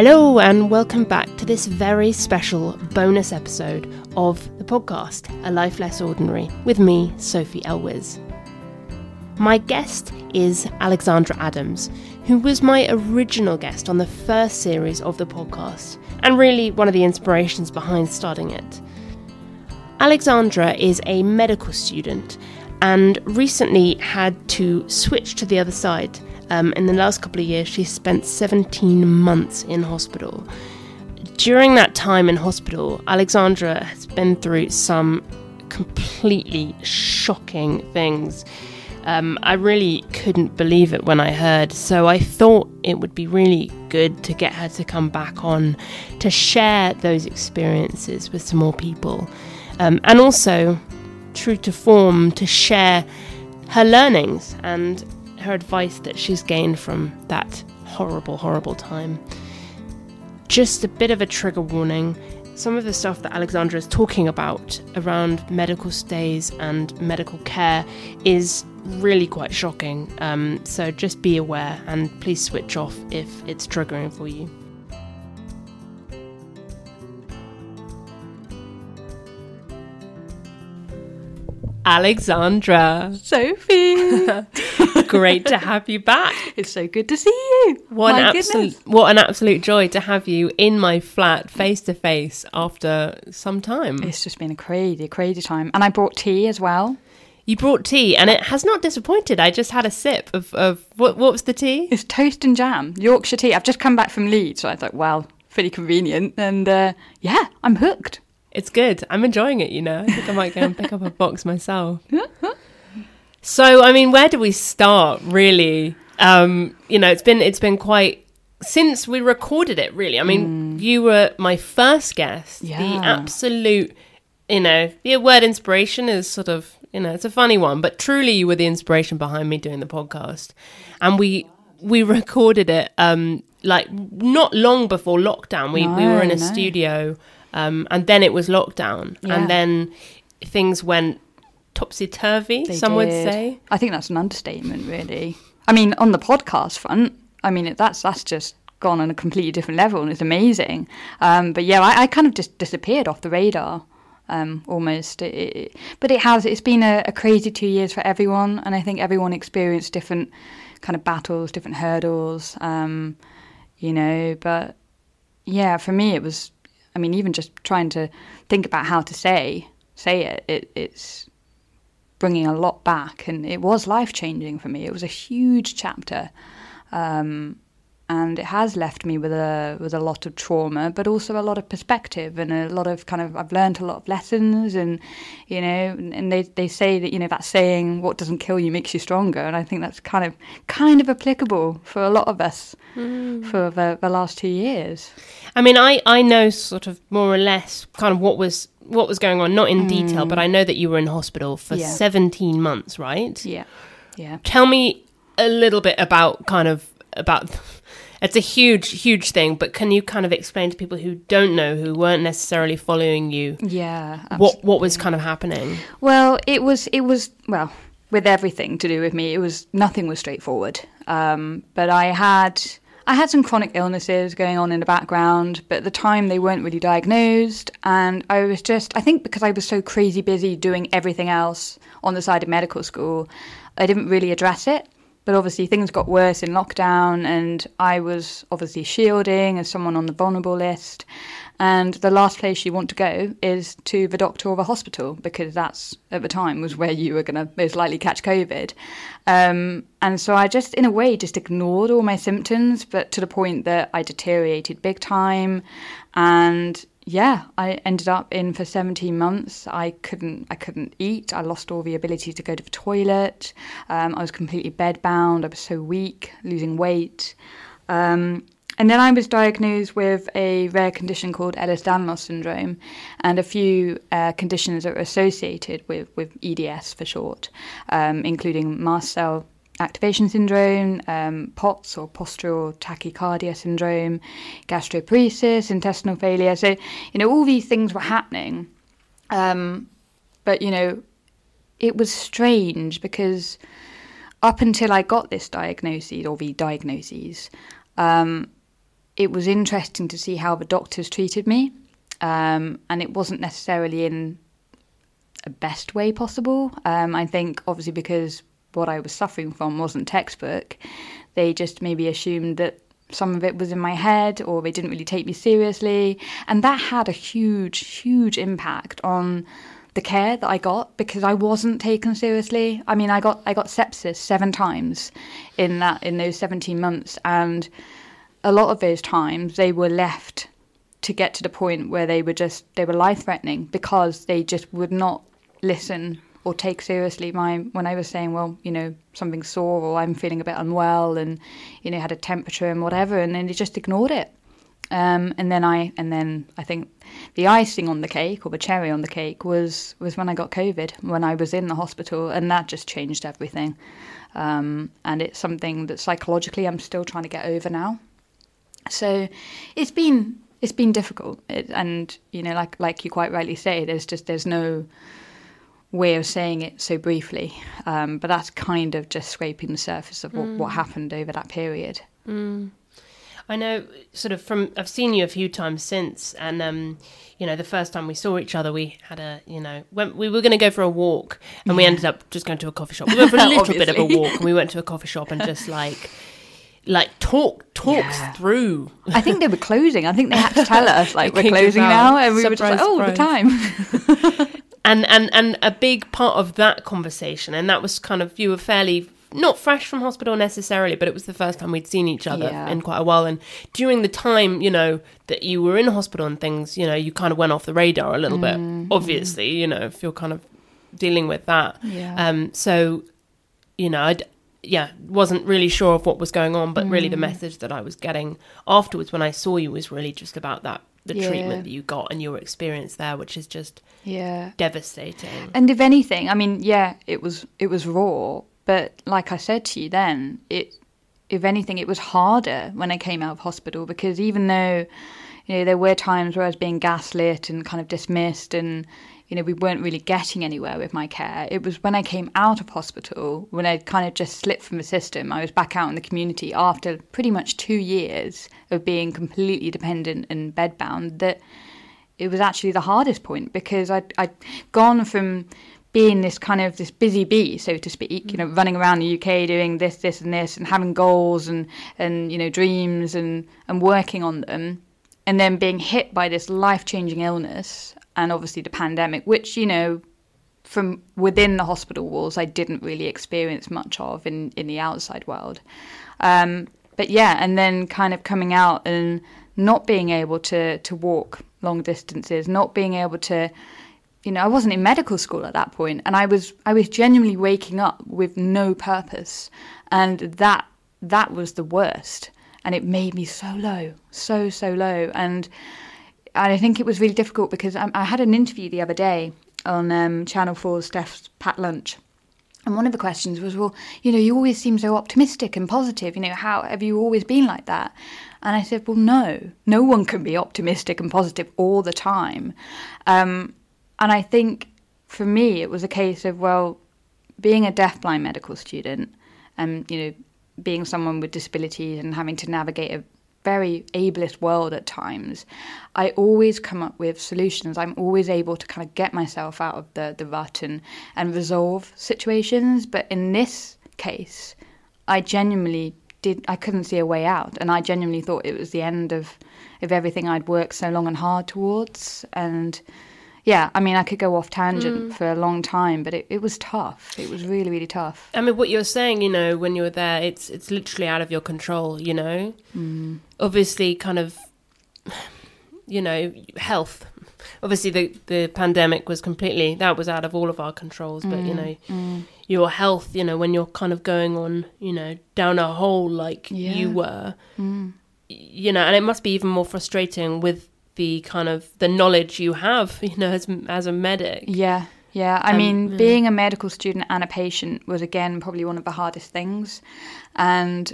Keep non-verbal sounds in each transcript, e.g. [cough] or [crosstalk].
Hello, and welcome back to this very special bonus episode of the podcast, A Life Less Ordinary, with me, Sophie Elwes. My guest is Alexandra Adams, who was my original guest on the first series of the podcast, and really one of the inspirations behind starting it. Alexandra is a medical student and recently had to switch to the other side um, in the last couple of years, she spent 17 months in hospital. During that time in hospital, Alexandra has been through some completely shocking things. Um, I really couldn't believe it when I heard, so I thought it would be really good to get her to come back on to share those experiences with some more people. Um, and also, true to form, to share her learnings and her advice that she's gained from that horrible, horrible time. Just a bit of a trigger warning. Some of the stuff that Alexandra is talking about around medical stays and medical care is really quite shocking. Um, so just be aware and please switch off if it's triggering for you. Alexandra. Sophie. [laughs] Great to have you back. It's so good to see you. What an absolute what an absolute joy to have you in my flat face to face after some time. It's just been a crazy, crazy time. And I brought tea as well. You brought tea and it has not disappointed. I just had a sip of, of what what was the tea? It's toast and jam, Yorkshire tea. I've just come back from Leeds, so I thought, well, pretty convenient. And uh, yeah, I'm hooked. It's good. I'm enjoying it, you know. I think I might go and pick up a box myself. [laughs] so, I mean, where do we start, really? Um, you know, it's been it's been quite since we recorded it, really. I mean, mm. you were my first guest. Yeah. The absolute, you know, the word inspiration is sort of, you know, it's a funny one, but truly you were the inspiration behind me doing the podcast. And we we recorded it um like not long before lockdown. We no, we were in a no. studio um, and then it was lockdown, Yeah. and then things went topsy turvy. Some would say. I think that's an understatement, really. I mean, on the podcast front, I mean, that's that's just gone on a completely different level, and it's amazing. Um, but yeah, I, I kind of just disappeared off the radar. Um, almost, it, it, but it has. It's been a, a crazy two years for everyone, and I think everyone experienced different kind of battles, different hurdles. Um, you know, but yeah, for me, it was. I mean, even just trying to think about how to say say it, it it's bringing a lot back, and it was life changing for me. It was a huge chapter, um, and it has left me with a with a lot of trauma, but also a lot of perspective and a lot of kind of I've learned a lot of lessons, and you know, and they they say that you know that saying "what doesn't kill you makes you stronger," and I think that's kind of kind of applicable for a lot of us Mm. for the, the last two years. I mean, I I know sort of more or less kind of what was what was going on, not in detail, but I know that you were in hospital for Mm. Yeah. 17 months, right? Yeah, yeah. Tell me a little bit about kind of about. It's a huge, huge thing, but can you kind of explain to people who don't know, who weren't necessarily following you, Yeah, what what was kind of happening? Well, it was it was well with everything to do with me. It was nothing was straightforward. Um, but I had I had some chronic illnesses going on in the background, but at the time they weren't really diagnosed, and I was just I think because I was so crazy busy doing everything else on the side of medical school, I didn't really address it. But obviously, things got worse in lockdown, and I was obviously shielding as someone on the vulnerable list. And the last place you want to go is to the doctor or the hospital because that's at the time was where you were going to most likely catch COVID. Um, and so I just, in a way, just ignored all my symptoms, but to the point that I deteriorated big time. And yeah, I ended up in for 17 months. I couldn't, I couldn't eat. I lost all the ability to go to the toilet. Um, I was completely bedbound. I was so weak, losing weight. Um, and then I was diagnosed with a rare condition called Ehlers-Danlos syndrome, and a few uh, conditions that are associated with, with EDS for short, um, including mast cell activation syndrome, um, POTS or postural tachycardia syndrome, gastroparesis, intestinal failure. So, you know, all these things were happening. Um, but, you know, it was strange because up until I got this diagnosis or the diagnoses, um, it was interesting to see how the doctors treated me, um, and it wasn't necessarily in a best way possible. Um, I think obviously because what I was suffering from wasn't textbook, they just maybe assumed that some of it was in my head or they didn't really take me seriously. And that had a huge, huge impact on the care that I got because I wasn't taken seriously. I mean, I got I got sepsis seven times in that in those 17 months and a lot of those times they were left to get to the point where they were just they were life threatening because they just would not listen or take seriously my when I was saying, well, you know, something's sore or I'm feeling a bit unwell and you know had a temperature and whatever, and then they just ignored it. Um, and then I and then I think the icing on the cake or the cherry on the cake was was when I got COVID when I was in the hospital, and that just changed everything. Um, and it's something that psychologically I'm still trying to get over now. So it's been it's been difficult, it, and you know, like like you quite rightly say, there's just there's no way of saying it so briefly, um, but that's kind of just scraping the surface of what, mm. what happened over that period. Mm. I know, sort of from I've seen you a few times since, and um, you know, the first time we saw each other, we had a, you know, when we were going to go for a walk, and yeah. we ended up just going to a coffee shop. We went for a [laughs] little bit of a walk, and we went to a coffee shop and just like like talk talks yeah. through. I think they were closing. I think they had to tell us [laughs] like we're closing now, and we surprise, were just like, oh, surprise. the time. [laughs] and and and a big part of that conversation, and that was kind of you were fairly not fresh from hospital necessarily, but it was the first time we'd seen each other yeah. in quite a while. And during the time, you know, that you were in hospital and things, you know, you kind of went off the radar a little mm. bit, obviously, you know, if you're kind of dealing with that. Yeah. Um, so, you know, I'd, yeah, wasn't really sure of what was going on, but mm. really the mm. message that I was getting afterwards when I saw you was really just about that the yeah. treatment that you got and your experience there, which is just yeah devastating. And if anything, I mean, yeah, it was it was raw, but like I said to you then, it if anything, it was harder when I came out of hospital because even though you know there were times where I was being gaslit and kind of dismissed and you know we weren't really getting anywhere with my care. It was when i came out of hospital when i kind of just slipped from the system i was back out in the community after pretty much two years of being completely dependent and bedbound that it was actually the hardest point because I'd, I'd gone from being this kind of this busy bee, so to speak, you mm. know, running around the UK doing this, this, and this, and having goals and and you know dreams and and working on them, and then being hit by this life changing illness and obviously the pandemic, which you know from within the hospital walls I didn't really experience much of in in the outside world. Um, but yeah, and then kind of coming out and not being able to to walk long distances, not being able to you know, I wasn't in medical school at that point, and I was I was genuinely waking up with no purpose, and that that was the worst, and it made me so low, so so low, and I think it was really difficult because I, I had an interview the other day on um, Channel 4's Steph's Packed Lunch. And one of the questions was, well, you know, you always seem so optimistic and positive. You know, how have you always been like that? And I said, well, no, no one can be optimistic and positive all the time. Um, and I think for me, it was a case of, well, being a deafblind medical student and, you know, being someone with disabilities and having to navigate a very ableist world at times, I always come up with solutions. I'm always able to kind of get myself out of the, the rut and, and resolve situations. But in this case, I genuinely did I couldn't see a way out and I genuinely thought it was the end of of everything I'd worked so long and hard towards and yeah, I mean, I could go off tangent mm. for a long time, but it, it was tough. It was really, really tough. I mean, what you're saying, you know, when you were there, it's it's literally out of your control. You know, mm. obviously, kind of, you know, health. Obviously, the the pandemic was completely that was out of all of our controls. But you mm, know, mm. your health, you know, when you're kind of going on, you know, down a hole like yeah. you were, mm. you know, and it must be even more frustrating with the kind of the knowledge you have, [laughs] you know, as as a medic. Yeah, yeah. I um, mean, yeah. being a medical student and a patient was again probably one of the hardest things, and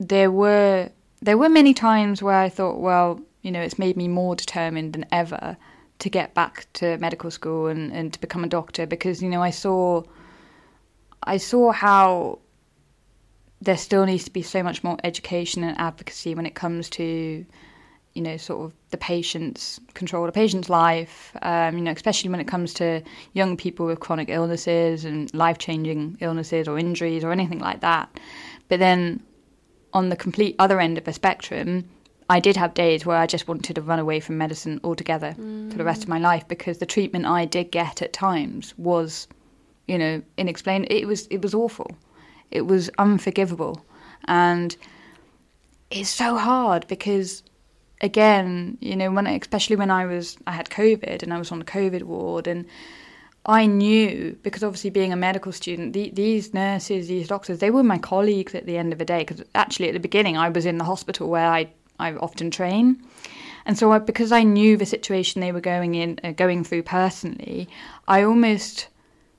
there were there were many times where I thought, well, you know, it's made me more determined than ever to get back to medical school and, and to become a doctor because you know I saw I saw how there still needs to be so much more education and advocacy when it comes to you know sort of the patient's control the patient's life um, you know especially when it comes to young people with chronic illnesses and life-changing illnesses or injuries or anything like that but then on the complete other end of the spectrum I did have days where I just wanted to run away from medicine altogether mm. for the rest of my life because the treatment I did get at times was, you know, inexplainable. It was it was awful. It was unforgivable, and it's so hard because, again, you know, when especially when I was I had COVID and I was on the COVID ward and. I knew because obviously being a medical student, the, these nurses, these doctors, they were my colleagues at the end of the day. Because actually, at the beginning, I was in the hospital where I I often train. And so, I, because I knew the situation they were going in, uh, going through personally, I almost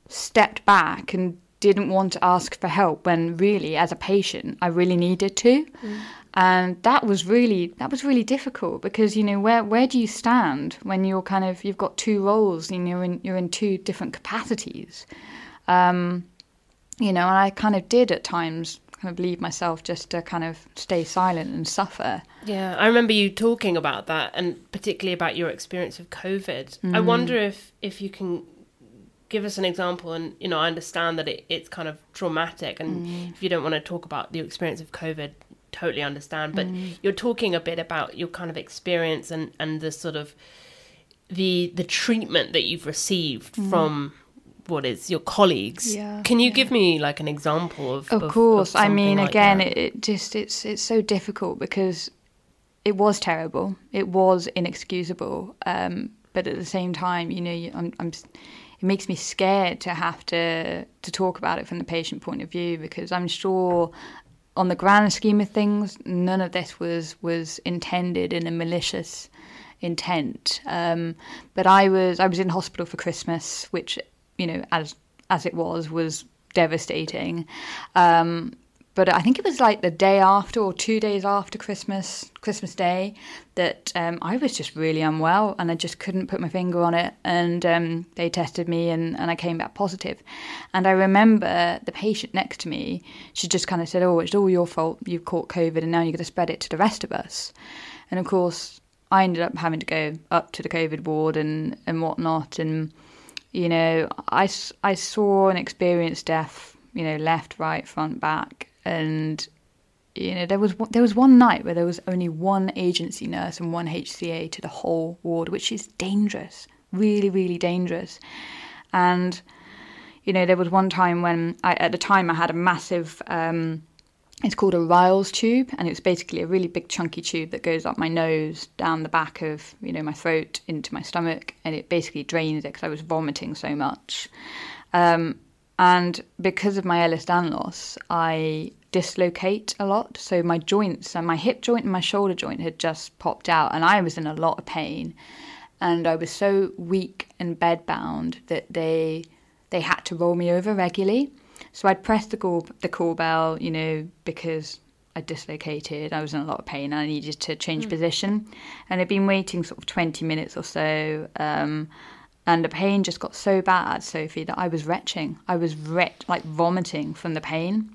stepped back and didn't want to ask for help when really, as a patient, I really needed to. Mm. And that was really that was really difficult because you know where where do you stand when you're kind of you've got two roles and you're in you're in two different capacities, um, you know. And I kind of did at times kind of leave myself just to kind of stay silent and suffer. Yeah, I remember you talking about that, and particularly about your experience of COVID. Mm. I wonder if if you can give us an example. And you know, I understand that it, it's kind of traumatic, and mm. if you don't want to talk about the experience of COVID, totally understand. But mm. you're talking a bit about your kind of experience and and the sort of the the treatment that you've received mm. from what is your colleagues. Yeah, Can you yeah. give me like an example of? Of, of course. Of I mean, like again, it, it, just it's it's so difficult because it was terrible. It was inexcusable. Um, but at the same time, you know, I'm, I'm, it makes me scared to have to to talk about it from the patient point of view because I'm sure on the grand scheme of things, none of this was was intended in a malicious intent. Um, but I was I was in hospital for Christmas, which you know, as as it was, was devastating. Um, but I think it was like the day after or two days after Christmas, Christmas Day, that um, I was just really unwell and I just couldn't put my finger on it. And um, they tested me and, and I came back positive. And I remember the patient next to me, she just kind of said, Oh, it's all your fault. You've caught COVID and now you're going to spread it to the rest of us. And of course, I ended up having to go up to the COVID ward and, and whatnot. And you know, I, I saw and experienced death, you know, left, right, front, back, and you know, there was there was one night where there was only one agency nurse and one HCA to the whole ward, which is dangerous, really, really dangerous. And you know, there was one time when I, at the time I had a massive um, it's called a Ryle's tube, and it's basically a really big chunky tube that goes up my nose, down the back of you know my throat, into my stomach, and it basically drains it because I was vomiting so much. Um, and because of my Ehlers-Danlos, I dislocate a lot. So my joints, and my hip joint and my shoulder joint had just popped out, and I was in a lot of pain. And I was so weak and bedbound that they they had to roll me over regularly. So I'd press the call the call bell, you know, because I dislocated, I was in a lot of pain, and I needed to change mm. position, and I'd been waiting sort of twenty minutes or so. Um, and the pain just got so bad, Sophie, that I was retching. I was ret- like vomiting from the pain.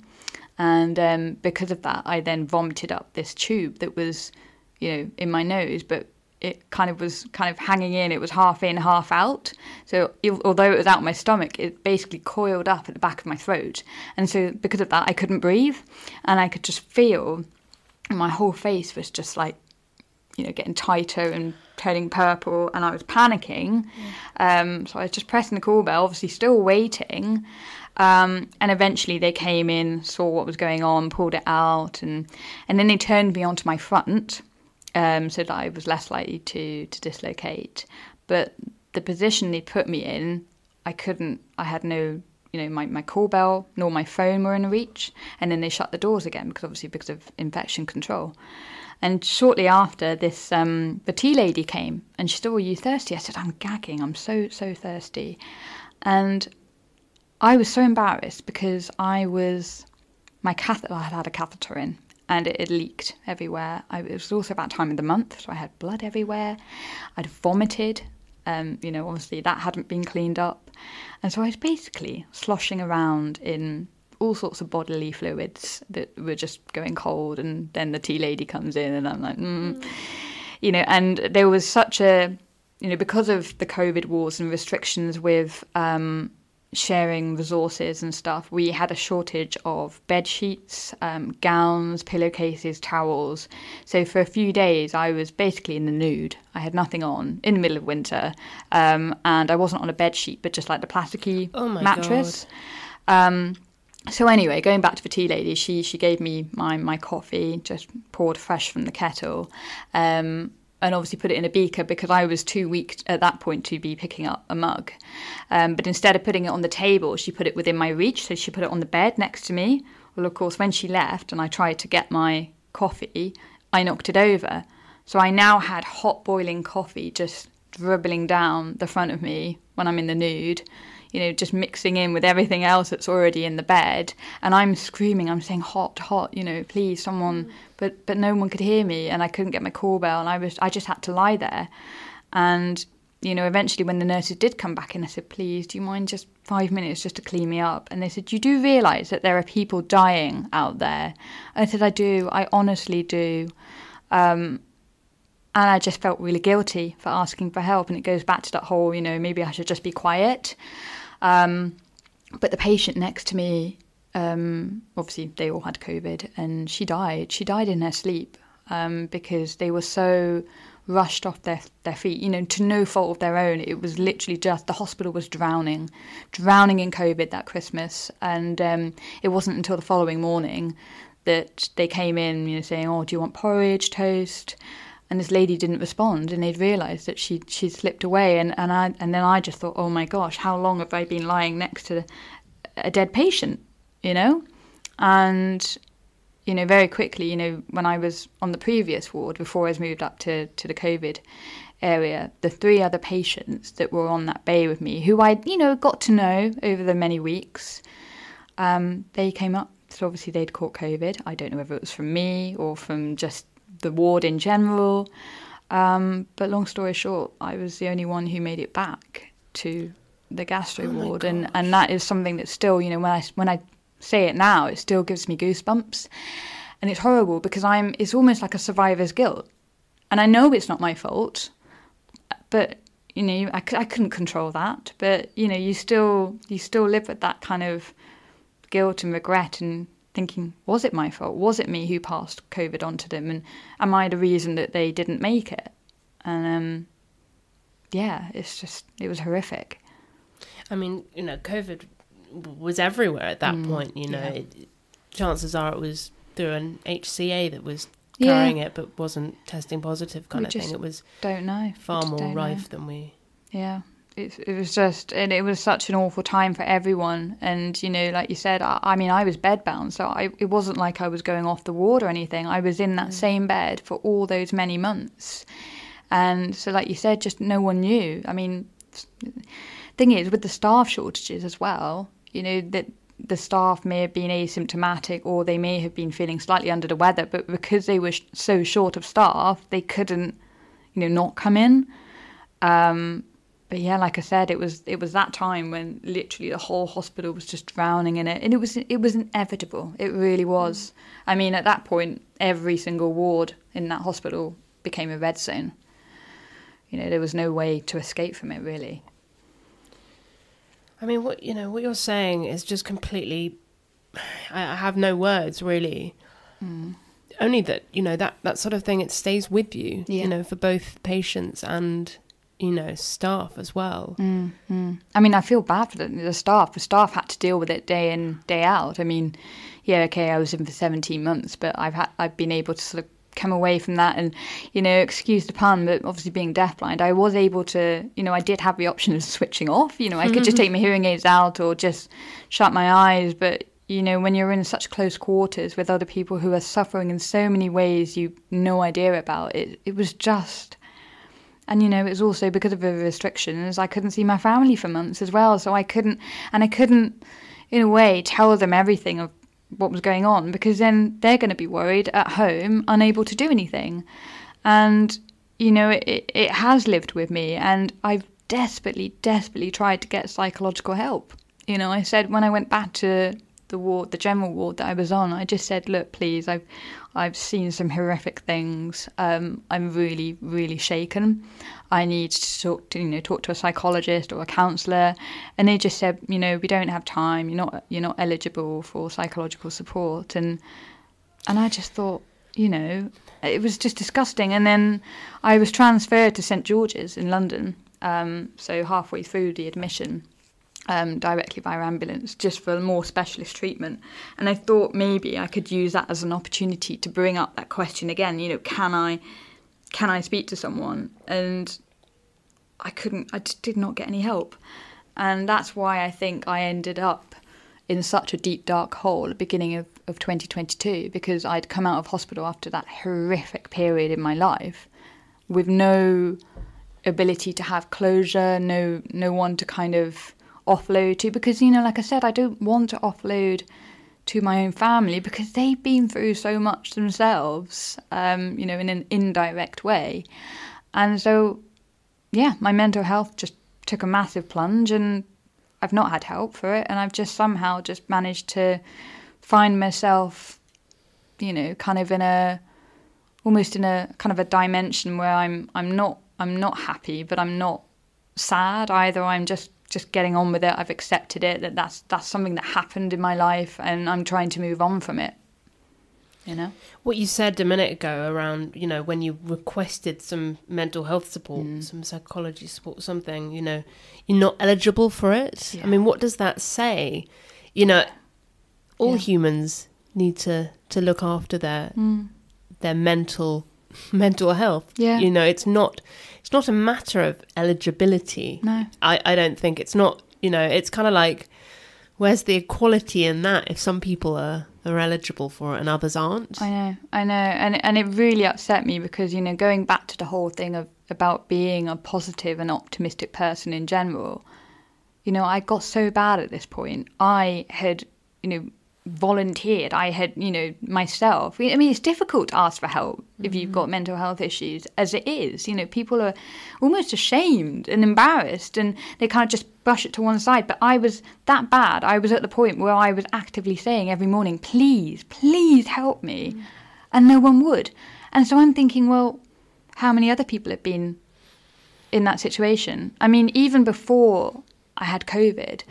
And um, because of that, I then vomited up this tube that was, you know, in my nose, but it kind of was kind of hanging in. It was half in, half out. So it, although it was out my stomach, it basically coiled up at the back of my throat. And so because of that, I couldn't breathe, and I could just feel my whole face was just like, you know, getting tighter and turning purple, and I was panicking. Yeah. Um, so I was just pressing the call bell, obviously still waiting. Um, and eventually they came in, saw what was going on, pulled it out, and and then they turned me onto my front um, so that I was less likely to to dislocate. But the position they put me in, I couldn't. I had no, you know, my my call bell nor my phone were in reach, and then they shut the doors again because obviously because of infection control. And shortly after this, um, the tea lady came and she said, "Oh, are you thirsty?" I said, "I'm gagging. I'm so so thirsty," and I was so embarrassed because I was my catheter. I had had a catheter in, and it, it leaked everywhere. I, it was also about time of the month, so I had blood everywhere. I'd vomited. Um, you know, obviously that hadn't been cleaned up, and so I was basically sloshing around in all sorts of bodily fluids that were just going cold. And then the tea lady comes in, and I'm like, mm. you know, and there was such a, you know, because of the COVID wars and restrictions with um, sharing resources and stuff, we had a shortage of bed sheets, um, gowns, pillowcases, towels. So for a few days, I was basically in the nude. I had nothing on in the middle of winter, um, and I wasn't on a bed sheet, but just like the plasticky Oh mattress. Um, so anyway, going back to the tea lady, she she gave me my my coffee just poured fresh from the kettle, um, and obviously put it in a beaker because I was too weak at that point to be picking up a mug. Um, but instead of putting it on the table, she put it within my reach, so she put it on the bed next to me. Well, of course, when she left and I tried to get my coffee, I knocked it over. So I now had hot boiling coffee just dribbling down the front of me when I'm in the nude you know, just mixing in with everything else that's already in the bed. And I'm screaming, I'm saying hot, hot, you know, please someone, but but no one could hear me, and I couldn't get my call bell, and I was I just had to lie there. And you know, eventually when the nurses did come back in, I said, please, do you mind just five minutes just to clean me up? And they said, you do realise that there are people dying out there? And I said, I do, I honestly do. Um, and I just felt really guilty for asking for help. And it goes back to that whole, you know, maybe I should just be quiet. Um, but the patient next to me, um, obviously they all had COVID, and she died. She died in her sleep um, because they were so rushed off their their feet. You know, to no fault of their own. It was literally just the hospital was drowning, drowning in COVID that Christmas, and um, it wasn't until the following morning that they came in, you know, saying, "Oh, do you want porridge, toast?" And this lady didn't respond and they'd realized that she she'd slipped away and and I and then I just thought oh my gosh how long have I been lying next to a dead patient you know? And you know very quickly you know when I was on the previous ward before I was moved up to to the covid area the three other patients that were on that bay with me who I you know got to know over the many weeks um, they came up. So obviously they'd caught covid. I don't know whether it was from me or from just the ward in general. Um, but long story short, I was the only one who made it back to the gastro Oh ward, and, and that is something that still, you know, when I when I say it now, it still gives me goosebumps, and it's horrible because I'm. It's almost like a survivor's guilt, and I know it's not my fault, but you know, I, I couldn't control that, but you know, you still you still live with that kind of guilt and regret and thinking, was it my fault? Was it me who passed COVID on to them? And am I the reason that they didn't make it? And um, yeah, it's just, it was horrific. I mean, you know, COVID was everywhere at that point. You know, yeah. it, chances are it was through an HCA that was Yeah. carrying it, but wasn't testing positive, kind We of thing. It was Don't know. far more don't know. rife than we. Yeah. It, it was just, and it was such an awful time for everyone. And, you know, like you said, I, I mean, I was bedbound, so I, it wasn't like I was going off the ward or anything. I was in that same bed for all those many months. And so, like you said, just no one knew. I mean, thing is, with the staff shortages as well, you know, that the staff may have been asymptomatic or they may have been feeling slightly under the weather, but because they were sh- so short of staff, they couldn't, you know, not come in. Um, but yeah, like I said, it was it was that time when literally the whole hospital was just drowning in it, and it was it was inevitable. It really was. I mean, at that point, every single ward in that hospital became a red zone. You know, there was no way to escape from it, really. I mean, what you know, what you're saying is just completely. I, I have no words really. Hmm. Only that you know that that sort of thing. It stays with you. Yeah. You know, for both patients and you know staff as well. Mm. I mean, I feel bad for the, the staff. The staff had to deal with it day in, day out. I mean, yeah, okay, I was in for 17 months, but I've had, I've been able to sort of come away from that and, you know, excuse the pun, but obviously being deafblind, I was able to, you know, I did have the option of switching off. You know, I could just [laughs] take my hearing aids out or just shut my eyes, but. You know, when you're in such close quarters with other people who are suffering in so many ways you've no idea about, it it was just and you know it was also because of the restrictions i couldn't see my family for months as well. So i couldn't and i couldn't in a way tell them everything of what was going on because then they're going to be worried at home unable to do anything. And you know it, it has lived with me and i've desperately desperately tried to get psychological help. You know i said when i went back to the ward, the general ward that I was on, I just said, "Look, please, I've I've seen some horrific things. Um, I'm really, really shaken. I need to talk to you know talk to a psychologist or a counsellor, And they just said, "You know, we don't have time. You're not you're not eligible for psychological support." And and I just thought, you know, it was just disgusting. And then I was transferred to St George's in London. Um, so halfway through the admission, um, directly via ambulance just for more specialist treatment. And I thought maybe I could use that as an opportunity to bring up that question again. You know, can I can I speak to someone? And I couldn't. I just did not get any help, and that's why I think I ended up in such a deep dark hole at the beginning of, of 2022 because I'd come out of hospital after that horrific period in my life with no ability to have closure, no no one to kind of offload to because you know like I said I don't want to offload to my own family because they've been through so much themselves um, you know in an indirect way. And so yeah my mental health just took a massive plunge and I've not had help for it and I've just somehow just managed to find myself you know kind of in a almost in a kind of a dimension where I'm I'm not I'm not happy but I'm not sad either. I'm just just getting on with it. I've accepted it that that's that's something that happened in my life, and I'm trying to move on from it. You know what you said a minute ago around you know when you requested some mental health support, mm. some psychology support, something. You know, you're not eligible for it. Yeah. I mean, what does that say? You know, all yeah. humans need to to look after their mm. their mental [laughs] mental health. Yeah. You know, it's not it's not a matter of eligibility. No. I, I don't think it's not you know, it's kinda like where's the equality in that if some people are are eligible for it and others aren't? I know, I know. And and it really upset me because, you know, going back to the whole thing of about being a positive and optimistic person in general, you know, I got so bad at this point. I had, you know, volunteered. I had, you know, myself. I mean, it's difficult to ask for help mm-hmm. if you've got mm-hmm. mental health issues, as it is. You know, people are almost ashamed and embarrassed and they kind of just brush it to one side. But I was that bad. I was at the point where I was actively saying every morning, please, please help me. Mm. And no one would. And so I'm thinking, well, how many other people have been in that situation? I mean, even before I had COVID,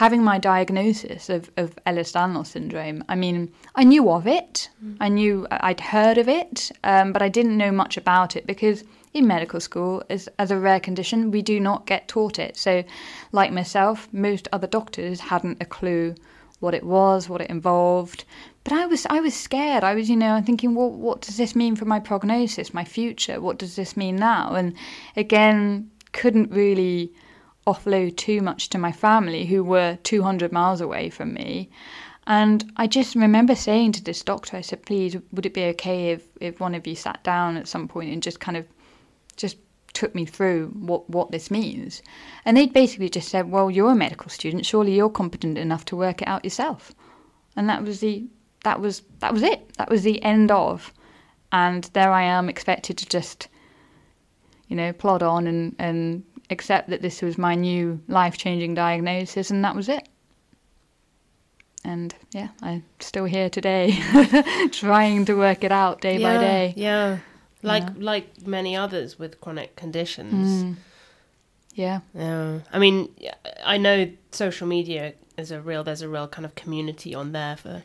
having my diagnosis of, of Ehlers-Danlos syndrome, I mean, I knew of it. Mm. I knew I'd heard of it, um, but I didn't know much about it because in medical school, as, as a rare condition, we do not get taught it. So, like myself, most other doctors hadn't a clue what it was, what it involved. But I was I was scared. I was, you know, I'm thinking, well, what does this mean for my prognosis, my future? What does this mean now? And again, couldn't really offload too much to my family who were 200 miles away from me. And I just remember saying to this doctor, I said, please, would it be okay if, if one of you sat down at some point and just kind of just took me through what, what this means? And they'd basically just said, well, you're a medical student. Surely you're competent enough to work it out yourself. And that was the, that was, that was it. That was the end of. And there I am expected to just, you know, plod on and, and accept that this was my new life changing diagnosis, and that was it. And yeah, I'm still here today, [laughs] trying to work it out day yeah, by day. Yeah, like yeah. like many others with chronic conditions. Mm. Yeah. Yeah. I mean, I know social media is a real. There's a real kind of community on there for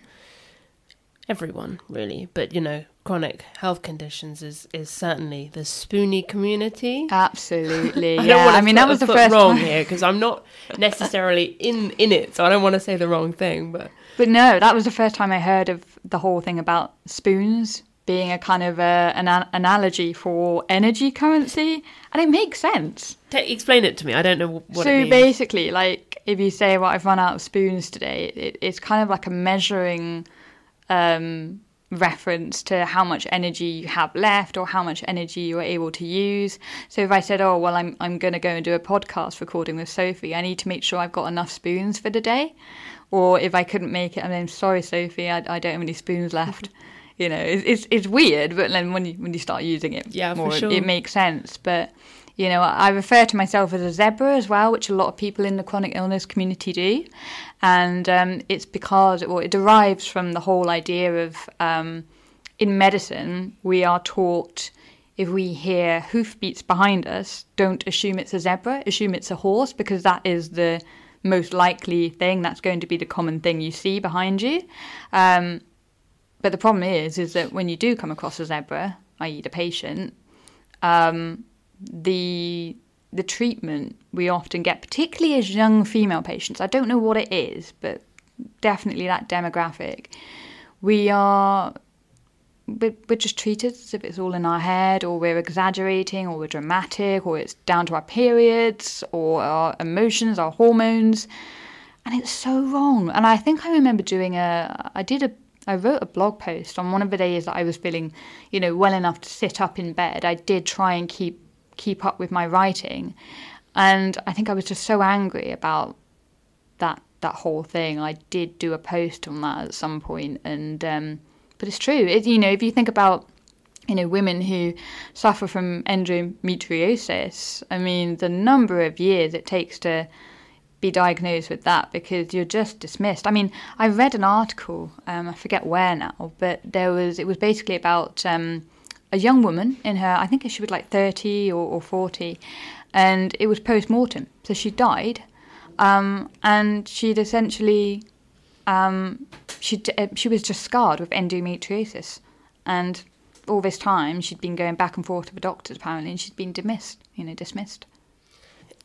everyone, really. But you know, chronic health conditions is is certainly the Spoonie community. Absolutely. [laughs] I yeah. I mean, that was the first wrong here because I'm not necessarily in in it, so I don't want to say the wrong thing. But but no, that was the first time I heard of the whole thing about spoons being a kind of a, an analogy for energy currency, and it makes sense. T- explain it to me. I don't know what. So basically, like if you say, "Well, I've run out of spoons today," it, it's kind of like a measuring um, reference to how much energy you have left or how much energy you are able to use. So if I said, "Oh, well, I'm I'm going to go and do a podcast recording with Sophie. I need to make sure I've got enough spoons for the day." Or if I couldn't make it, I'm mean, sorry, Sophie, I, I don't have any spoons left. [laughs] you know, it's, it's, it's weird, but then when you when you start using it yeah, more, sure. it, it makes sense. But You know, I refer to myself as a zebra as well, which a lot of people in the chronic illness community do. And um, it's because, or it derives from the whole idea of um, in medicine, we are taught if we hear hoofbeats behind us, don't assume it's a zebra, assume it's a horse, because that is the most likely thing. That's going to be the common thing you see behind you. Um, but the problem is, is that when you do come across a zebra, i.e., the patient, um, the the treatment we often get, particularly as young female patients, I don't know what it is, but definitely that demographic, we are we're, just treated as if it's all in our head, or we're exaggerating, or we're dramatic, or it's down to our periods, or our emotions, our hormones, and it's so wrong. And I think I remember doing a, I did a, I wrote a blog post on one of the days that I was feeling, you know, well enough to sit up in bed. I did try and keep keep up with my writing, and I think I was just so angry about that that whole thing. I did do a post on that at some point, and. Um, but it's true. It, you know, if you think about you know women who suffer from endometriosis, I mean, the number of years it takes to be diagnosed with that because you're just dismissed. I mean, I read an article, um, I forget where now, but there was it was basically about um, a young woman in her, I think she was like 30 or, or 40, and it was post mortem. So she died, um, and she'd essentially um, she uh, she was just scarred with endometriosis, and all this time she'd been going back and forth to the doctors apparently, and she'd been dismissed. You know, dismissed.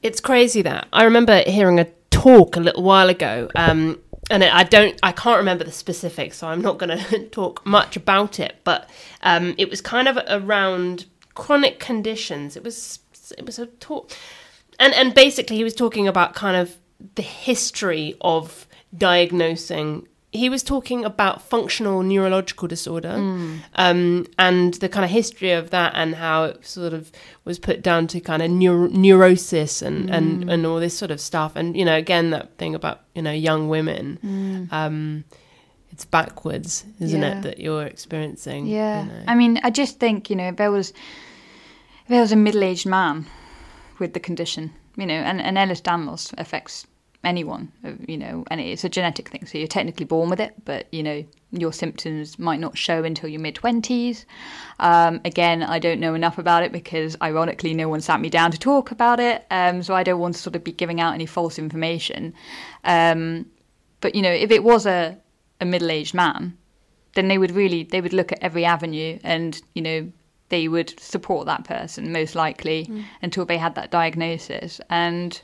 It's crazy that I remember hearing a talk a little while ago, um, and I don't, I can't remember the specifics, so I'm not going [laughs] to talk much about it. But um, it was kind of around chronic conditions. It was it was a talk, and and basically he was talking about kind of the history of diagnosing he was talking about functional neurological disorder mm. um, and the kind of history of that and how it sort of was put down to kind of neuro- neurosis and, mm. and, and all this sort of stuff. And, you know, again, that thing about, you know, young women. Mm. Um, it's backwards, isn't yeah. it, that you're experiencing? Yeah. You know? I mean, I just think, you know, if there was, if there was a middle aged man with the condition, you know, and, and Ehlers-Danlos affects anyone, uh, you know, and it's a genetic thing. So you're technically born with it, but you know your symptoms might not show until your mid twenties. Um, again, I don't know enough about it because, ironically, no one sat me down to talk about it. Um, so I don't want to sort of be giving out any false information. Um, but you know, if it was a, a middle aged man, then they would really they would look at every avenue and you know they would support that person most likely mm. until they had that diagnosis and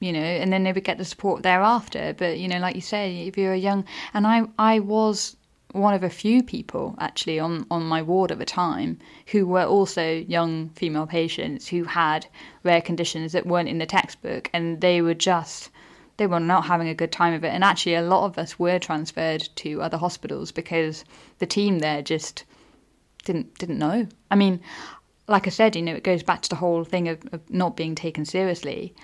you know, and then they would get the support thereafter. But you know, like you say, if you're a young, and I, I was one of a few people actually on on my ward at the time who were also young female patients who had rare conditions that weren't in the textbook, and they were just they were not having a good time of it. And actually, a lot of us were transferred to other hospitals because the team there just didn't didn't know. I mean, like I said, you know, it goes back to the whole thing of, of not being taken seriously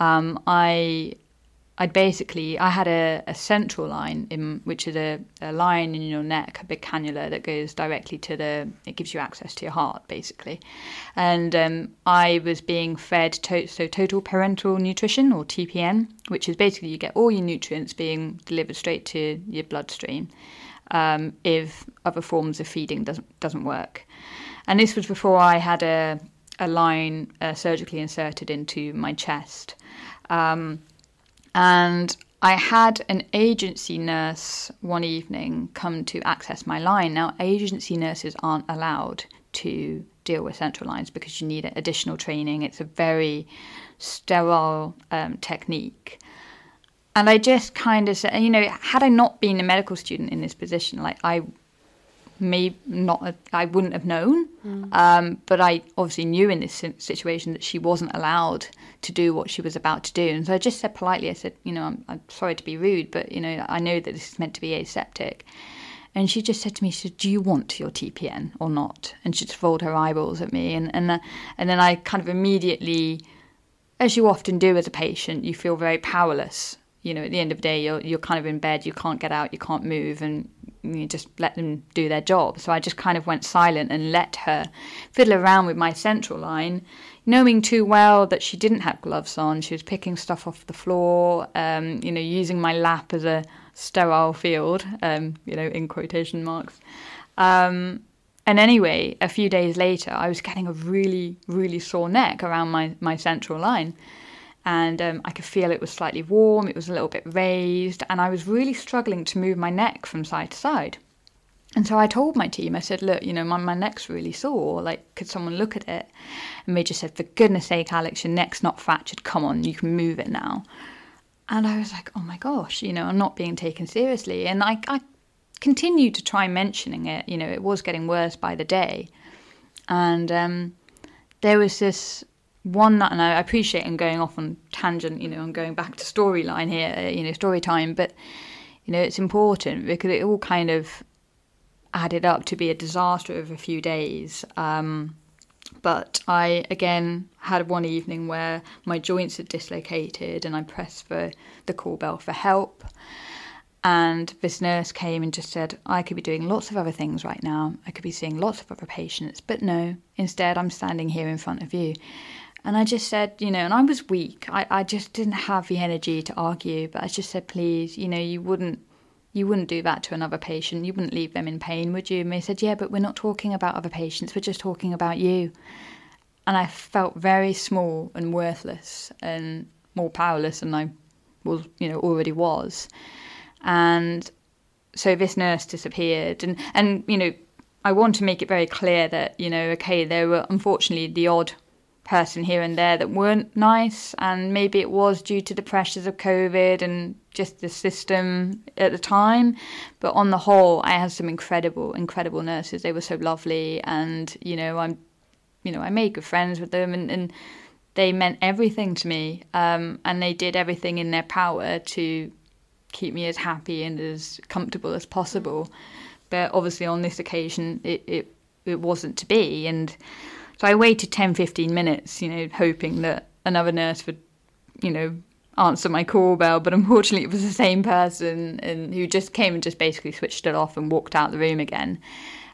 um, I I basically I had a, a central line in which is a, a, line in your neck, a big cannula that goes directly to the it gives you access to your heart basically, and um, I was being fed to, so total parenteral nutrition or TPN, which is basically you get all your nutrients being delivered straight to your bloodstream. Um, if other forms of feeding doesn't doesn't work, and this was before I had a a line uh, surgically inserted into my chest. Um, and I had an agency nurse one evening come to access my line. Now, agency nurses aren't allowed to deal with central lines because you need additional training. It's a very sterile um, technique. And I just kind of said, you know, had I not been a medical student in this position, like I may not I wouldn't have known. Mm. Um, but I obviously knew in this situation that she wasn't allowed to do what she was about to do. And so I just said politely, I said, you know, I'm, I'm sorry to be rude, but, you know, I know that this is meant to be aseptic. And she just said to me, she said, do you want your TPN or not? And she just rolled her eyeballs at me. And, and, uh, and then I kind of immediately, as you often do as a patient, you feel very powerless you know, at the end of the day, you're you're kind of in bed, you can't get out, you can't move, and you just let them do their job. So I just kind of went silent and let her fiddle around with my central line, knowing too well that she didn't have gloves on. She was picking stuff off the floor, um, you know, using my lap as a sterile field, um, you know, in quotation marks. Um, and anyway, a few days later, I was getting a really, really sore neck around my, my central line. And um, I could feel it was slightly warm, it was a little bit raised, and I was really struggling to move my neck from side to side. And so I told my team, I said, look, you know, my, my neck's really sore. Like, could someone look at it? And they just said, for goodness sake, Alex, your neck's not fractured. Come on, you can move it now. And I was like, oh my gosh, you know, I'm not being taken seriously. And I, I continued to try mentioning it. You know, it was getting worse by the day. And um, there was this one that, and I appreciate I'm going off on tangent, you know, I'm going back to storyline here, uh, you know, story time, but, you know, it's important because it all kind of added up to be a disaster of a few days. Um, but I again had one evening where my joints had dislocated and I pressed for the call bell for help. And this nurse came and just said, I could be doing lots of other things right now. I could be seeing lots of other patients, but no, instead I'm standing here in front of you. And I just said, you know, and I was weak. I, I just didn't have the energy to argue, but I just said, please, you know, you wouldn't you wouldn't do that to another patient. You wouldn't leave them in pain, would you? And they said, yeah, but we're not talking about other patients. We're just talking about you. And I felt very small and worthless and more powerless than I was, you know, already was. And so this nurse disappeared. And, and, you know, I want to make it very clear that, you know, okay, there were unfortunately the odd person here and there that weren't nice, and maybe it was due to the pressures of COVID and just the system at the time. But on the whole, I had some incredible, incredible nurses. They were so lovely, and you know, I'm, you know, I made good friends with them, and, and they meant everything to me, um, and they did everything in their power to keep me as happy and as comfortable as possible. But obviously, on this occasion, it it, it wasn't to be, and so I waited 10, 15 minutes, you know, hoping that another nurse would, you know, answer my call bell. But unfortunately, it was the same person and who just came and just basically switched it off and walked out the room again.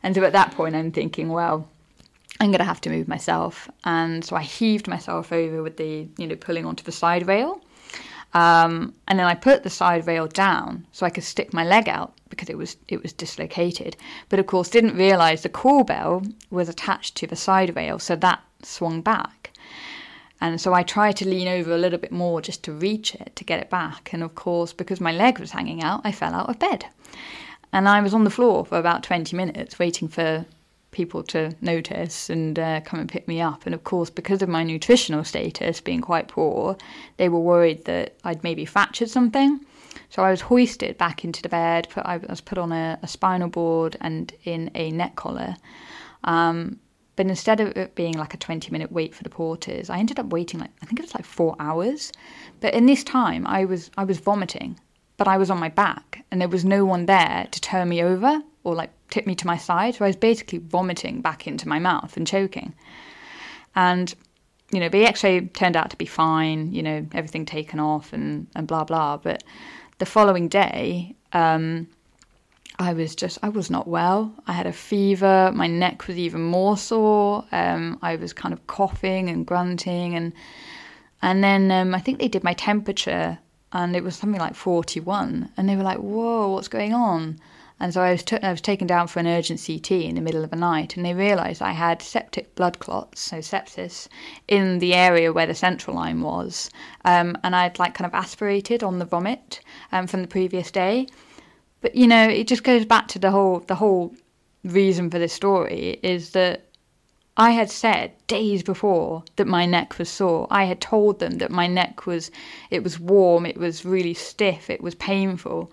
And so at that point, I'm thinking, well, I'm going to have to move myself. And so I heaved myself over with the, you know, pulling onto the side rail. Um, and then I put the side rail down so I could stick my leg out because it was it was dislocated. But of course, didn't realise the call bell was attached to the side rail, so that swung back. And so I tried to lean over a little bit more just to reach it to get it back. And of course, because my leg was hanging out, I fell out of bed. And I was on the floor for about 20 minutes waiting for people to notice and uh, come and pick me up. And of course, because of my nutritional status being quite poor, they were worried that I'd maybe fractured something. So I was hoisted back into the bed. Put, I was put on a, a spinal board and in a neck collar. Um, but instead of it being like a 20 minute wait for the porters, I ended up waiting like I think it was like four hours. But in this time, I was I was vomiting, but I was on my back, and there was no one there to turn me over or like tip me to my side. So I was basically vomiting back into my mouth and choking. And you know, the X-ray turned out to be fine. You know, everything taken off and and blah blah. But the following day, um, I was just, I was not well. I had a fever. My neck was even more sore. Um, I was kind of coughing and grunting, and and then um, I think they did my temperature, and it was something like forty-one. And they were like, "Whoa, what's going on?" And so I was, t- I was taken down for an urgent CT in the middle of the night, and they realised I had septic blood clots, so sepsis, in the area where the central line was. Um, and I'd like kind of aspirated on the vomit um, from the previous day. But you know, it just goes back to the whole the whole reason for this story is that I had said days before that my neck was sore. I had told them that my neck was it was warm, it was really stiff, it was painful.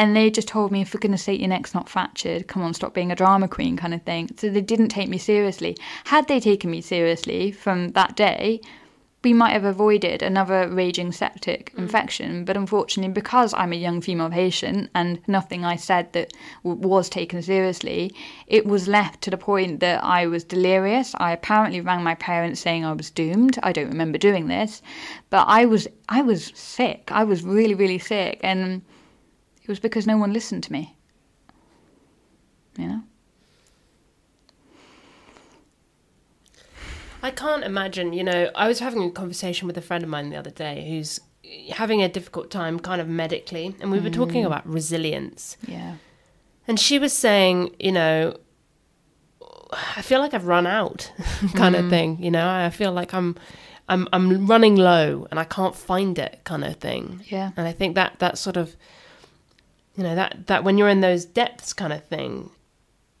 And they just told me, for goodness sake, your neck's not fractured. Come on, stop being a drama queen, kind of thing. So they didn't take me seriously. Had they taken me seriously from that day, we might have avoided another raging septic mm. infection, but unfortunately, because I'm a young female patient and nothing I said that w- was taken seriously, it was left to the point that I was delirious. I apparently rang my parents saying I was doomed. I don't remember doing this, but I was I was sick. I was really really sick, and it was because no one listened to me. You know. I can't imagine, you know, I was having a conversation with a friend of mine the other day who's having a difficult time kind of medically and we were talking mm. about resilience. Yeah. And she was saying, you know, I feel like I've run out [laughs] kind of mm. thing, you know. I feel like I'm I'm I'm running low and I can't find it kind of thing. Yeah. And I think that that sort of you know, that that when you're in those depths kind of thing,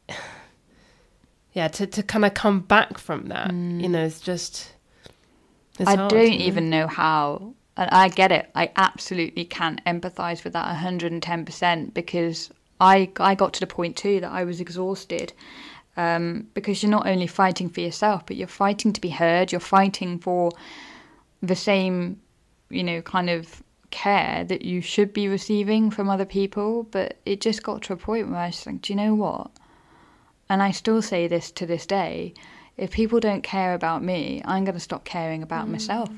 [sighs] yeah, to to kind of come back from that, you know, it's just it's I hard, don't you know? even know how. And I get it. I absolutely can't empathize with that 110% because I I got to the point too that I was exhausted. Um, because you're not only fighting for yourself, but you're fighting to be heard. You're fighting for the same, you know, kind of care that you should be receiving from other people. But it just got to a point where I was like, do you know what? and I still say this to this day if people don't care about me, I'm going to stop caring about myself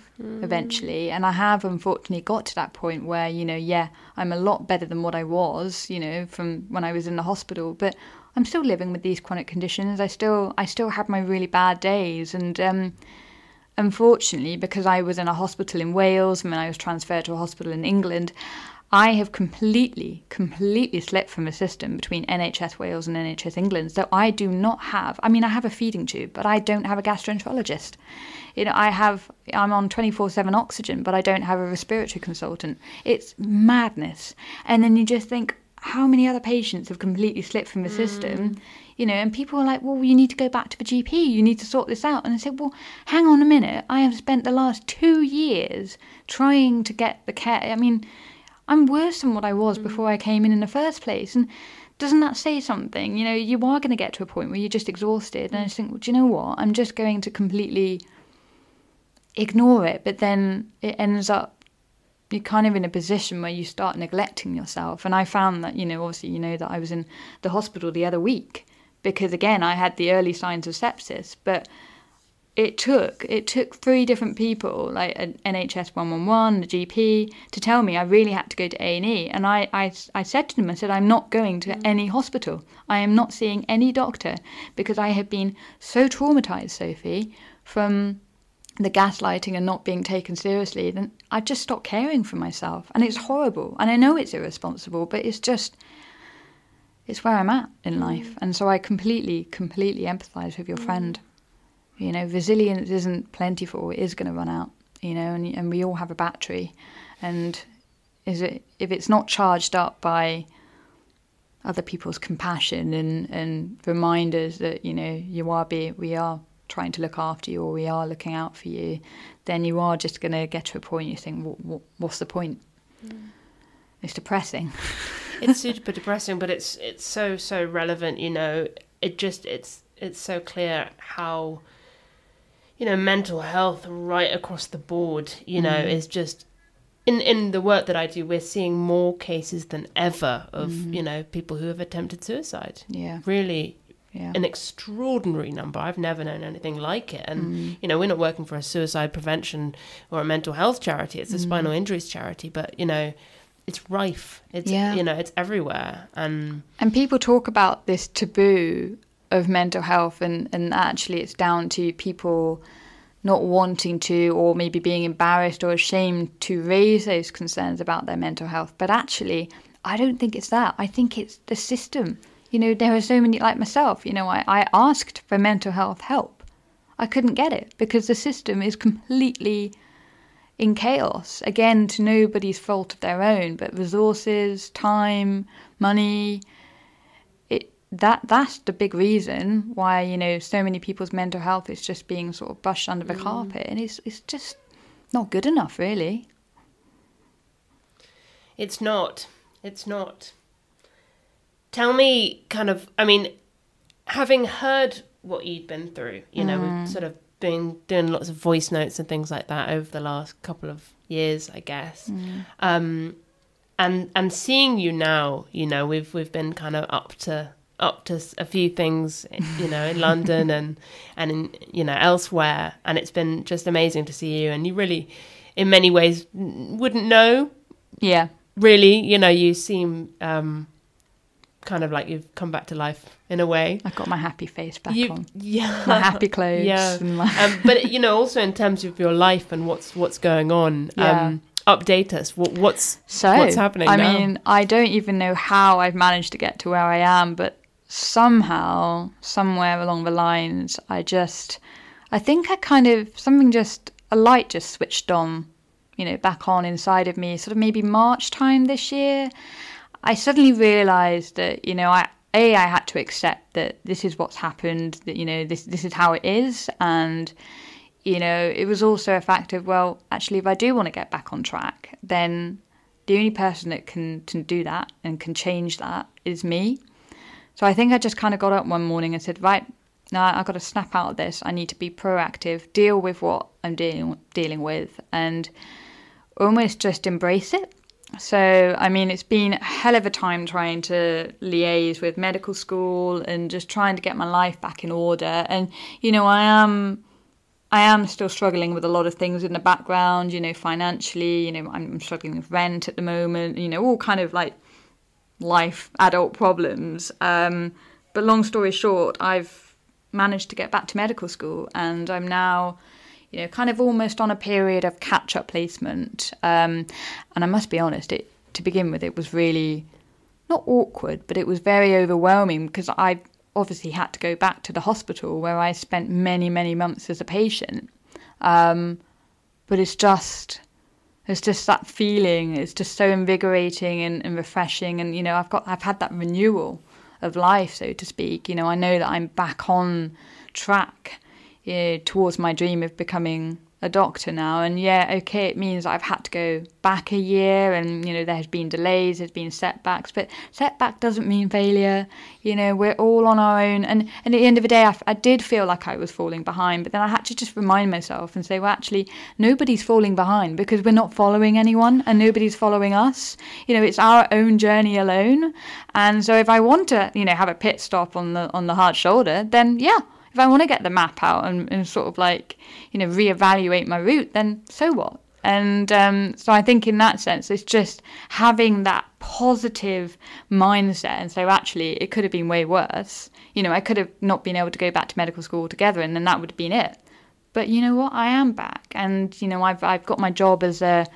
eventually. And I have unfortunately got to that point where, you know, yeah, I'm a lot better than what I was, you know, from when I was in the hospital, but I'm still living with these chronic conditions. I still I still have my really bad days and um unfortunately because I was in a hospital in Wales and then I was transferred to a hospital in England, I have completely, completely slipped from the system between NHS Wales and NHS England. So I do not have, I mean, I have a feeding tube, but I don't have a gastroenterologist. You know, I have, I'm on 24 7 oxygen, but I don't have a respiratory consultant. It's madness. And then you just think, how many other patients have completely slipped from the mm. system? You know, and people are like, well, you need to go back to the GP, you need to sort this out. And I said, well, hang on a minute. I have spent the last two years trying to get the care. I mean, I'm worse than what I was mm. before I came in in the first place. And doesn't that say something? You know, you are going to get to a point where you're just exhausted. And I just think, well, do you know what? I'm just going to completely ignore it. But then it ends up, you're kind of in a position where you start neglecting yourself. And I found that, you know, obviously, you know, that I was in the hospital the other week because, again, I had the early signs of sepsis. But it took it took three different people like an NHS 111 the GP to tell me I really had to go to A&E and I, I, I said to them I said I'm not going to mm. any hospital. I am not seeing any doctor because I have been so traumatized Sophie from the gaslighting and not being taken seriously then I just stopped caring for myself. And it's horrible. And I know it's irresponsible but it's just it's where I'm at in mm. life and so I completely completely empathize with your mm. friend you know, resilience isn't plentiful; it is going to run out. You know, and and we all have a battery, and is it if it's not charged up by other people's compassion and and reminders that you know you are be we are trying to look after you or we are looking out for you, then you are just going to get to a point you think, what, what, what's the point? Mm. It's depressing. [laughs] it's super depressing, but it's it's so so relevant. You know, it just it's it's so clear how you know mental health right across the board. You know, mm. is just in in the work that I do. We're seeing more cases than ever of mm-hmm. you know people who have attempted suicide. Yeah. Really. Yeah. An extraordinary number. I've never known anything like it. And, mm. you know, we're not working for a suicide prevention or a mental health charity. It's a mm. spinal injuries charity. But, you know, it's rife. It's, Yeah. you know, it's everywhere. And, And people talk about this taboo of mental health, and, and actually, it's down to people not wanting to, or maybe being embarrassed or ashamed to raise those concerns about their mental health. But actually, I don't think it's that. I think it's the system. You know, there are so many, like myself, you know, I, I asked for mental health help. I couldn't get it because the system is completely in chaos. Again, to nobody's fault of their own, but resources, time, money, it that that's the big reason why you know so many people's mental health is just being sort of brushed under the mm. carpet, and it's it's just not good enough, really. It's not. It's not. Tell me, kind of, I mean, having heard what you'd been through, you know, we've mm. sort of been doing lots of voice notes and things like that over the last couple of years, I guess. Mm. Um, and and seeing you now, you know, we've we've been kind of up to up to a few things, you know, in [laughs] London and and in you know elsewhere, and it's been just amazing to see you. And you really, in many ways, wouldn't know. Yeah. Really, you know, you seem um, kind of like you've come back to life in a way. I've got my happy face back You, on. yeah, My happy [laughs] clothes. Yeah. my- um, but you know, also in terms of your life and what's what's going on, Yeah. um, update us. What, what's So, what's happening I now? mean, I don't even know how I've managed to get to where I am, but somehow, somewhere along the lines, I just, I think I kind of, something just, a light just switched on, you know, back on inside of me, sort of maybe March time this year. I suddenly realized that, you know, I, a, I had to accept that this is what's happened, that, you know, this, this is how it is. And, you know, it was also a fact of, well, actually, if I do want to get back on track, then the only person that can, can do that and can change that is me. So I think I just kind of got up one morning and said, right, now I've got to snap out of this. I need to be proactive, deal with what I'm dealing dealing with, and almost just embrace it. So, I mean, it's been a hell of a time trying to liaise with medical school and just trying to get my life back in order. And, you know, I am. I am still struggling with a lot of things in the background, you know, financially, you know, I'm struggling with rent at the moment, you know, all kind of like life, adult problems. Um, but long story short, I've managed to get back to medical school and I'm now, you know, kind of almost on a period of catch up placement. Um, and I must be honest, it to begin with, it was really not awkward, but it was very overwhelming because I obviously had to go back to the hospital where I spent many, many months as a patient. Um, but it's just it's just that feeling it's just so invigorating and, and refreshing and you know i've got i've had that renewal of life so to speak you know i know that i'm back on track towards my dream of becoming a doctor now. And yeah okay it means i've had to go back a year and you know there has been delays there's been setbacks but setback doesn't mean failure. You know we're all on our own. And, and at the end of the day I, I did feel like i was falling behind but then i had to just remind myself and say well actually nobody's falling behind because we're not following anyone and nobody's following us. You know it's our own journey alone. And so if i want to you know have a pit stop on the on the hard shoulder then yeah if I want to get the map out and, and sort of like, you know, reevaluate my route, then so what? And um, so I think in that sense, it's just having that positive mindset. And so actually, it could have been way worse. You know, I could have not been able to go back to medical school altogether, and then that would have been it. But you know what? I am back, and you know, I've I've got my job as a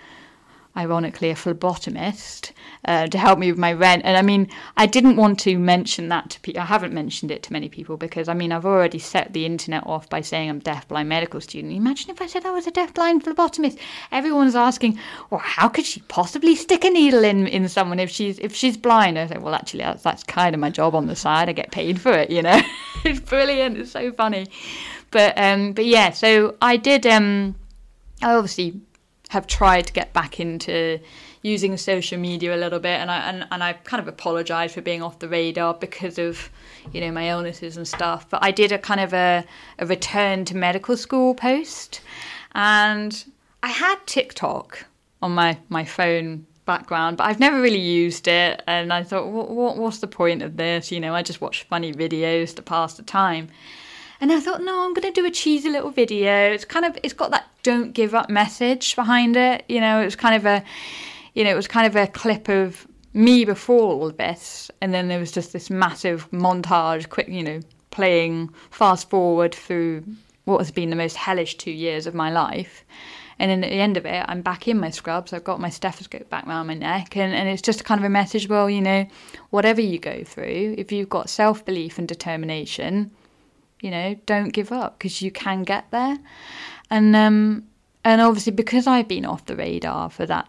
ironically a phlebotomist uh, to help me with my rent. And i mean i didn't want to mention that to people i haven't mentioned it to many people because i mean i've already set the internet off by saying i'm deaf blind medical student. Imagine if i said i was a deaf blind phlebotomist. Everyone's asking well how could she possibly stick a needle in in someone if she's if she's blind? I say well actually that's, that's kind of my job on the side. I get paid for it you know. [laughs] It's brilliant. It's so funny. But um but yeah so i did um i obviously have tried to get back into using social media a little bit and I and, and I kind of apologise for being off the radar because of you know my illnesses and stuff but I did a kind of a, a return to medical school post and I had TikTok on my my phone background but I've never really used it and I thought what, what what's the point of this? You know I just watch funny videos to pass the time and I thought, no, I'm going to do a cheesy little video. It's kind of, it's got that don't give up message behind it. You know, it was kind of a, you know, it was kind of a clip of me before all of this. And then there was just this massive montage, quick, you know, playing fast forward through what has been the most hellish two years of my life. And then at the end of it, I'm back in my scrubs. I've got my stethoscope back around my neck. And, and it's just kind of a message well, you know, whatever you go through, if you've got self belief and determination, you know, don't give up because you can get there. And um, and obviously because I've been off the radar for that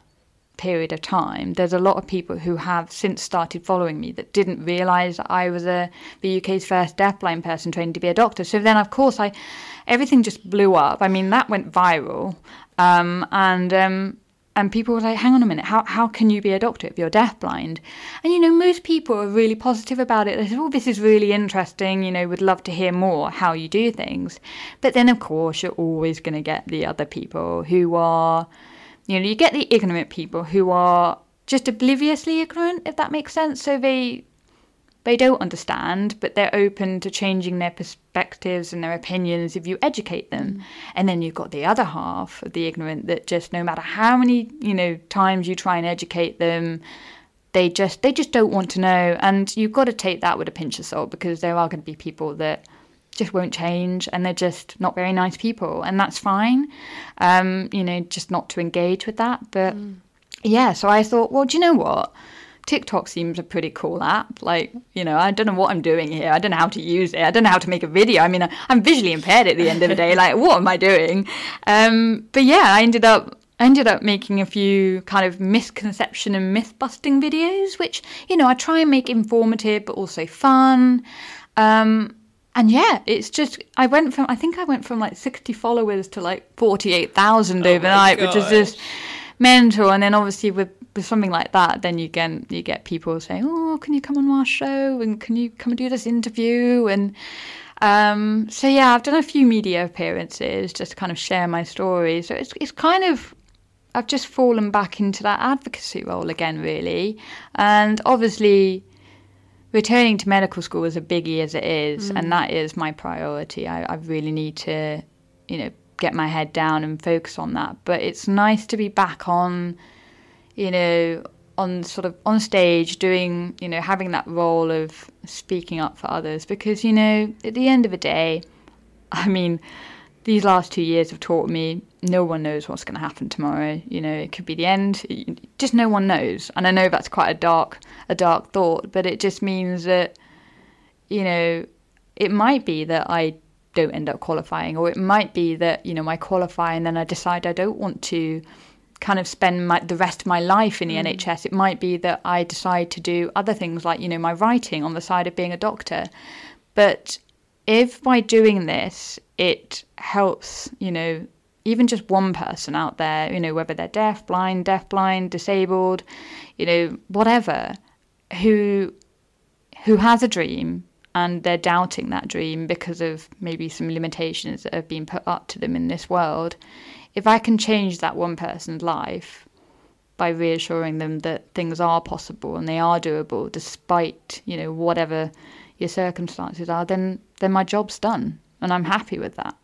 period of time, there's a lot of people who have since started following me that didn't realise I was a the UK's first deafblind person trained to be a doctor. So then, of course, I everything just blew up. I mean, that went viral, um, and um, and people were like, hang on a minute, how, how can you be a doctor if you're deafblind? And, you know, most people are really positive about it. They say, oh, this is really interesting, you know, would love to hear more how you do things. But then, of course, you're always going to get the other people who are, you know, you get the ignorant people who are just obliviously ignorant, if that makes sense. So they they don't understand, but they're open to changing their perspectives and their opinions if you educate them. Mm. And then you've got the other half of the ignorant that just no matter how many, you know, times you try and educate them, they just they just don't want to know. And you've got to take that with a pinch of salt because there are going to be people that just won't change and they're just not very nice people and that's fine um, you know just not to engage with that but mm. yeah so i thought well do you know what TikTok seems a pretty cool app. Like, you know, I don't know what I'm doing here. I don't know how to use it. I don't know how to make a video. I mean, I'm visually impaired at the end of the day. [laughs] Like, what am I doing? Um, but yeah, I ended up I ended up making a few kind of misconception and myth busting videos, which, you know, I try and make informative but also fun. Um, and yeah, it's just, I went from, I think I went from like 60 followers to like 48,000 oh overnight, which is just mental. And then obviously with with something like that, then you get you get people saying, "Oh, can you come on our show? And can you come and do this interview?" And um, so yeah, I've done a few media appearances just to kind of share my story. So it's it's kind of I've just fallen back into that advocacy role again, really, and obviously. Returning to medical school is a biggie as it is, mm. and that is my priority. I, I really need to, you know, get my head down and focus on that. But it's nice to be back on you know, on sort of on stage doing, you know, having that role of speaking up for others because, you know, at the end of the day, [laughs] I mean, these last two years have taught me no one knows what's going to happen tomorrow. You know, it could be the end. Just no one knows. And I know that's quite a dark, a dark thought, but it just means that, you know, it might be that I don't end up qualifying, or it might be that you know I qualify and then I decide I don't want to kind of spend my, the rest of my life in the mm. NHS. It might be that I decide to do other things like, you know, my writing on the side of being a doctor. But if by doing this, it helps, you know, even just one person out there, you know, whether they're deaf, blind, deaf, blind, disabled, you know, whatever, who who has a dream and they're doubting that dream because of maybe some limitations that have been put up to them in this world if I can change that one person's life by reassuring them that things are possible and they are doable despite, you know, whatever your circumstances are, then then my job's done and I'm happy with that.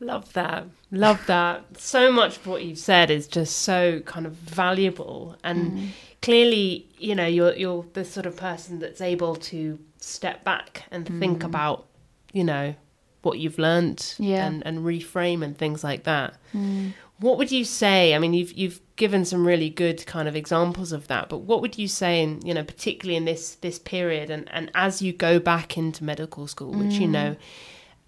Love that. Love that. So much of what you've said is just so kind of valuable and mm. clearly, you know, you're you're the sort of person that's able to step back and mm. think about, you know, what you've learned yeah. and, and reframe and things like that. Mm. What would you say? I mean, you've you've given some really good kind of examples of that, but what would you say in you know particularly in this this period and and as you go back into medical school, which mm. you know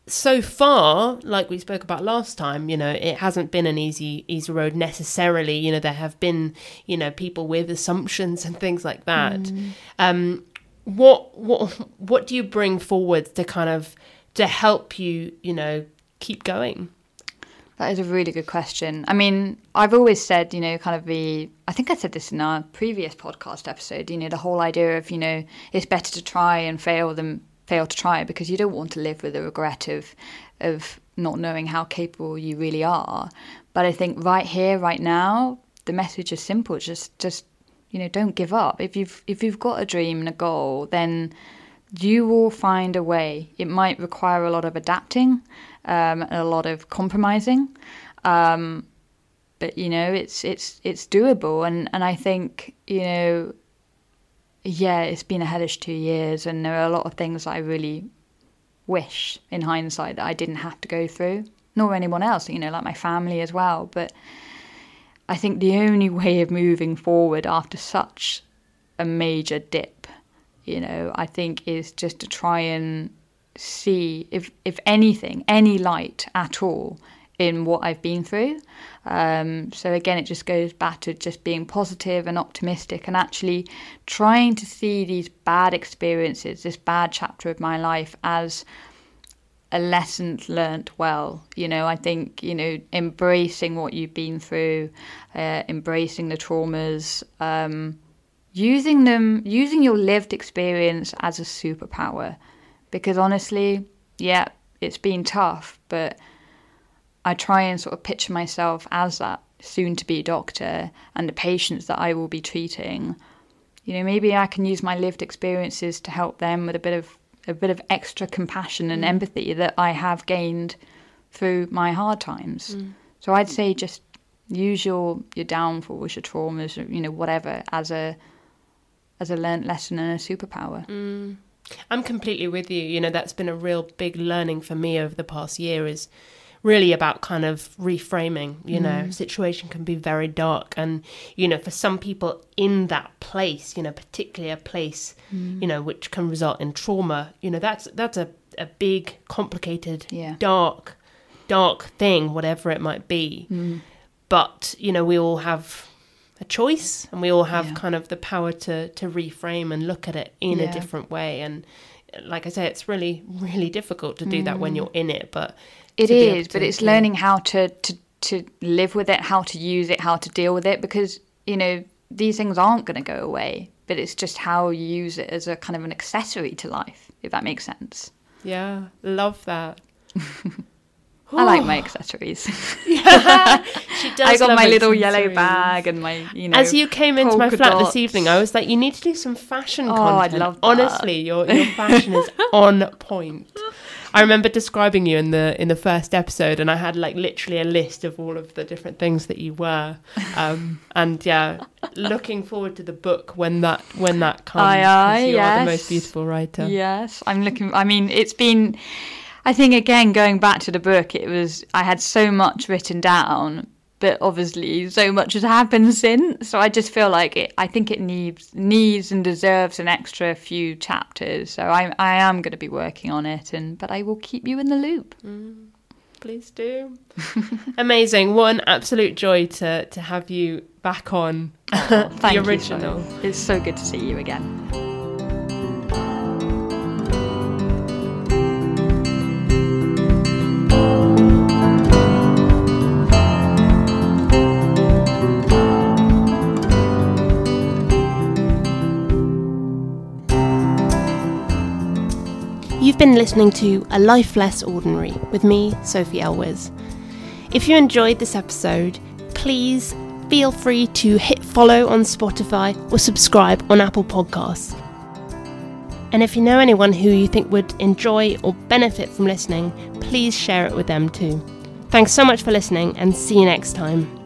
so far, like we spoke about last time, you know, it hasn't been an easy easy road necessarily. You know, there have been, you know, people with assumptions and things like that. Mm. Um, what what what do you bring forward to kind of to help you, you know, keep going? That is a really good question. I mean, I've always said, you know, kind of the, I think I said this in our previous podcast episode, you know, the whole idea of, you know, it's better to try and fail than fail to try because you don't want to live with the regret of, of not knowing how capable you really are. But I think right here, right now, the message is simple. Just, just, you know, don't give up. If you've, if you've got a dream and a goal, then you will find a way. It might require a lot of adapting, um, a lot of compromising, um, but you know it's it's it's doable. And and I think you know, yeah, it's been a hellish two years, and there are a lot of things I really wish in hindsight that I didn't have to go through, nor anyone else. You know, like my family as well. But I think the only [laughs] way of moving forward after such a major dip you know, I think is just to try and see if if anything, any light at all in what I've been through. Um, so again, it just goes back to just being positive and optimistic, and actually trying to see these bad experiences, this bad chapter of my life, as a lesson learnt well. You know, I think you know embracing what you've been through, uh, embracing the traumas, um, using them, using your lived experience as a superpower. Because honestly, yeah, it's been tough, but I try and sort of picture myself as that soon to be doctor and the patients that I will be treating. You know, maybe I can use my lived experiences to help them with a bit of a bit of extra compassion and mm. empathy that I have gained through my hard times. Mm. So I'd say just use your your downfalls, your traumas, you know, whatever as a as a learnt lesson and a superpower. Mm. I'm completely with you. You know, that's been a real big learning for me over the past year is really about kind of reframing you know mm. situation can be very dark and you know for some people in that place you know particularly a place mm. you know which can result in trauma you know that's that's a, a big complicated yeah. dark dark thing whatever it might be mm. but you know we all have a choice and we all have yeah. kind of the power to to reframe and look at it in yeah. a different way and like I say, it's really, really difficult to do that when mm. you're in it. But it is, but it's learning how to, to to live with it, how to use it, how to deal with it, because you know these things aren't going to go away. But it's just how you use it as a kind of an accessory to life, if that makes sense. Yeah, love that. [laughs] I like my accessories. [laughs] yeah, she [laughs] does. I got my little yellow bag and my, you know. As you came into my flat dots. this evening, I was like, "You need to do some fashion oh, content." I love that. Honestly, your your fashion is [laughs] on point. I remember describing you in the in the first episode, and I had like literally a list of all of the different things that you were. Um, and yeah, looking forward to the book when that when that comes. Aye, aye, you yes. are the most beautiful writer. Yes, I'm looking. I mean, it's been. I think again going back to the book, it was I had so much written down, but obviously so much has happened [laughs] since. So I just feel like it. I think it needs needs and deserves an extra few chapters. So I I am going to be working on it, and but I will keep you in the loop. Mm, please do. [laughs] Amazing! What an absolute joy to to have you back on oh, [laughs] the original. You. It's so good to see you again. Been listening to A Life Less Ordinary with me, Sophie Elwes. If you enjoyed this episode, please feel free to hit follow on Spotify or subscribe on Apple Podcasts. And if you know anyone who you think would enjoy or benefit from listening, please share it with them too. Thanks so much for listening and see you next time.